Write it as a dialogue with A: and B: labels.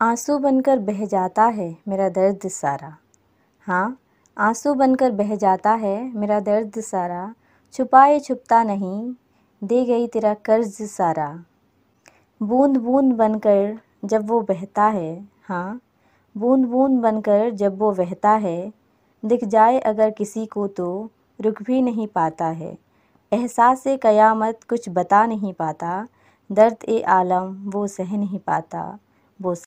A: आँसू बनकर बह जाता है मेरा दर्द सारा। हाँ आँसू बनकर बह जाता है मेरा दर्द सारा। छुपाए छुपता नहीं, दे गई तेरा कर्ज सारा। बूंद बूंद बनकर जब वो बहता है हाँ बूंद बूंद बनकर जब वो बहता है, दिख जाए अगर किसी को तो रुक भी नहीं पाता है। एहसास क़यामत कुछ बता नहीं पाता, दर्द ए आलम वो सह नहीं पाता, वो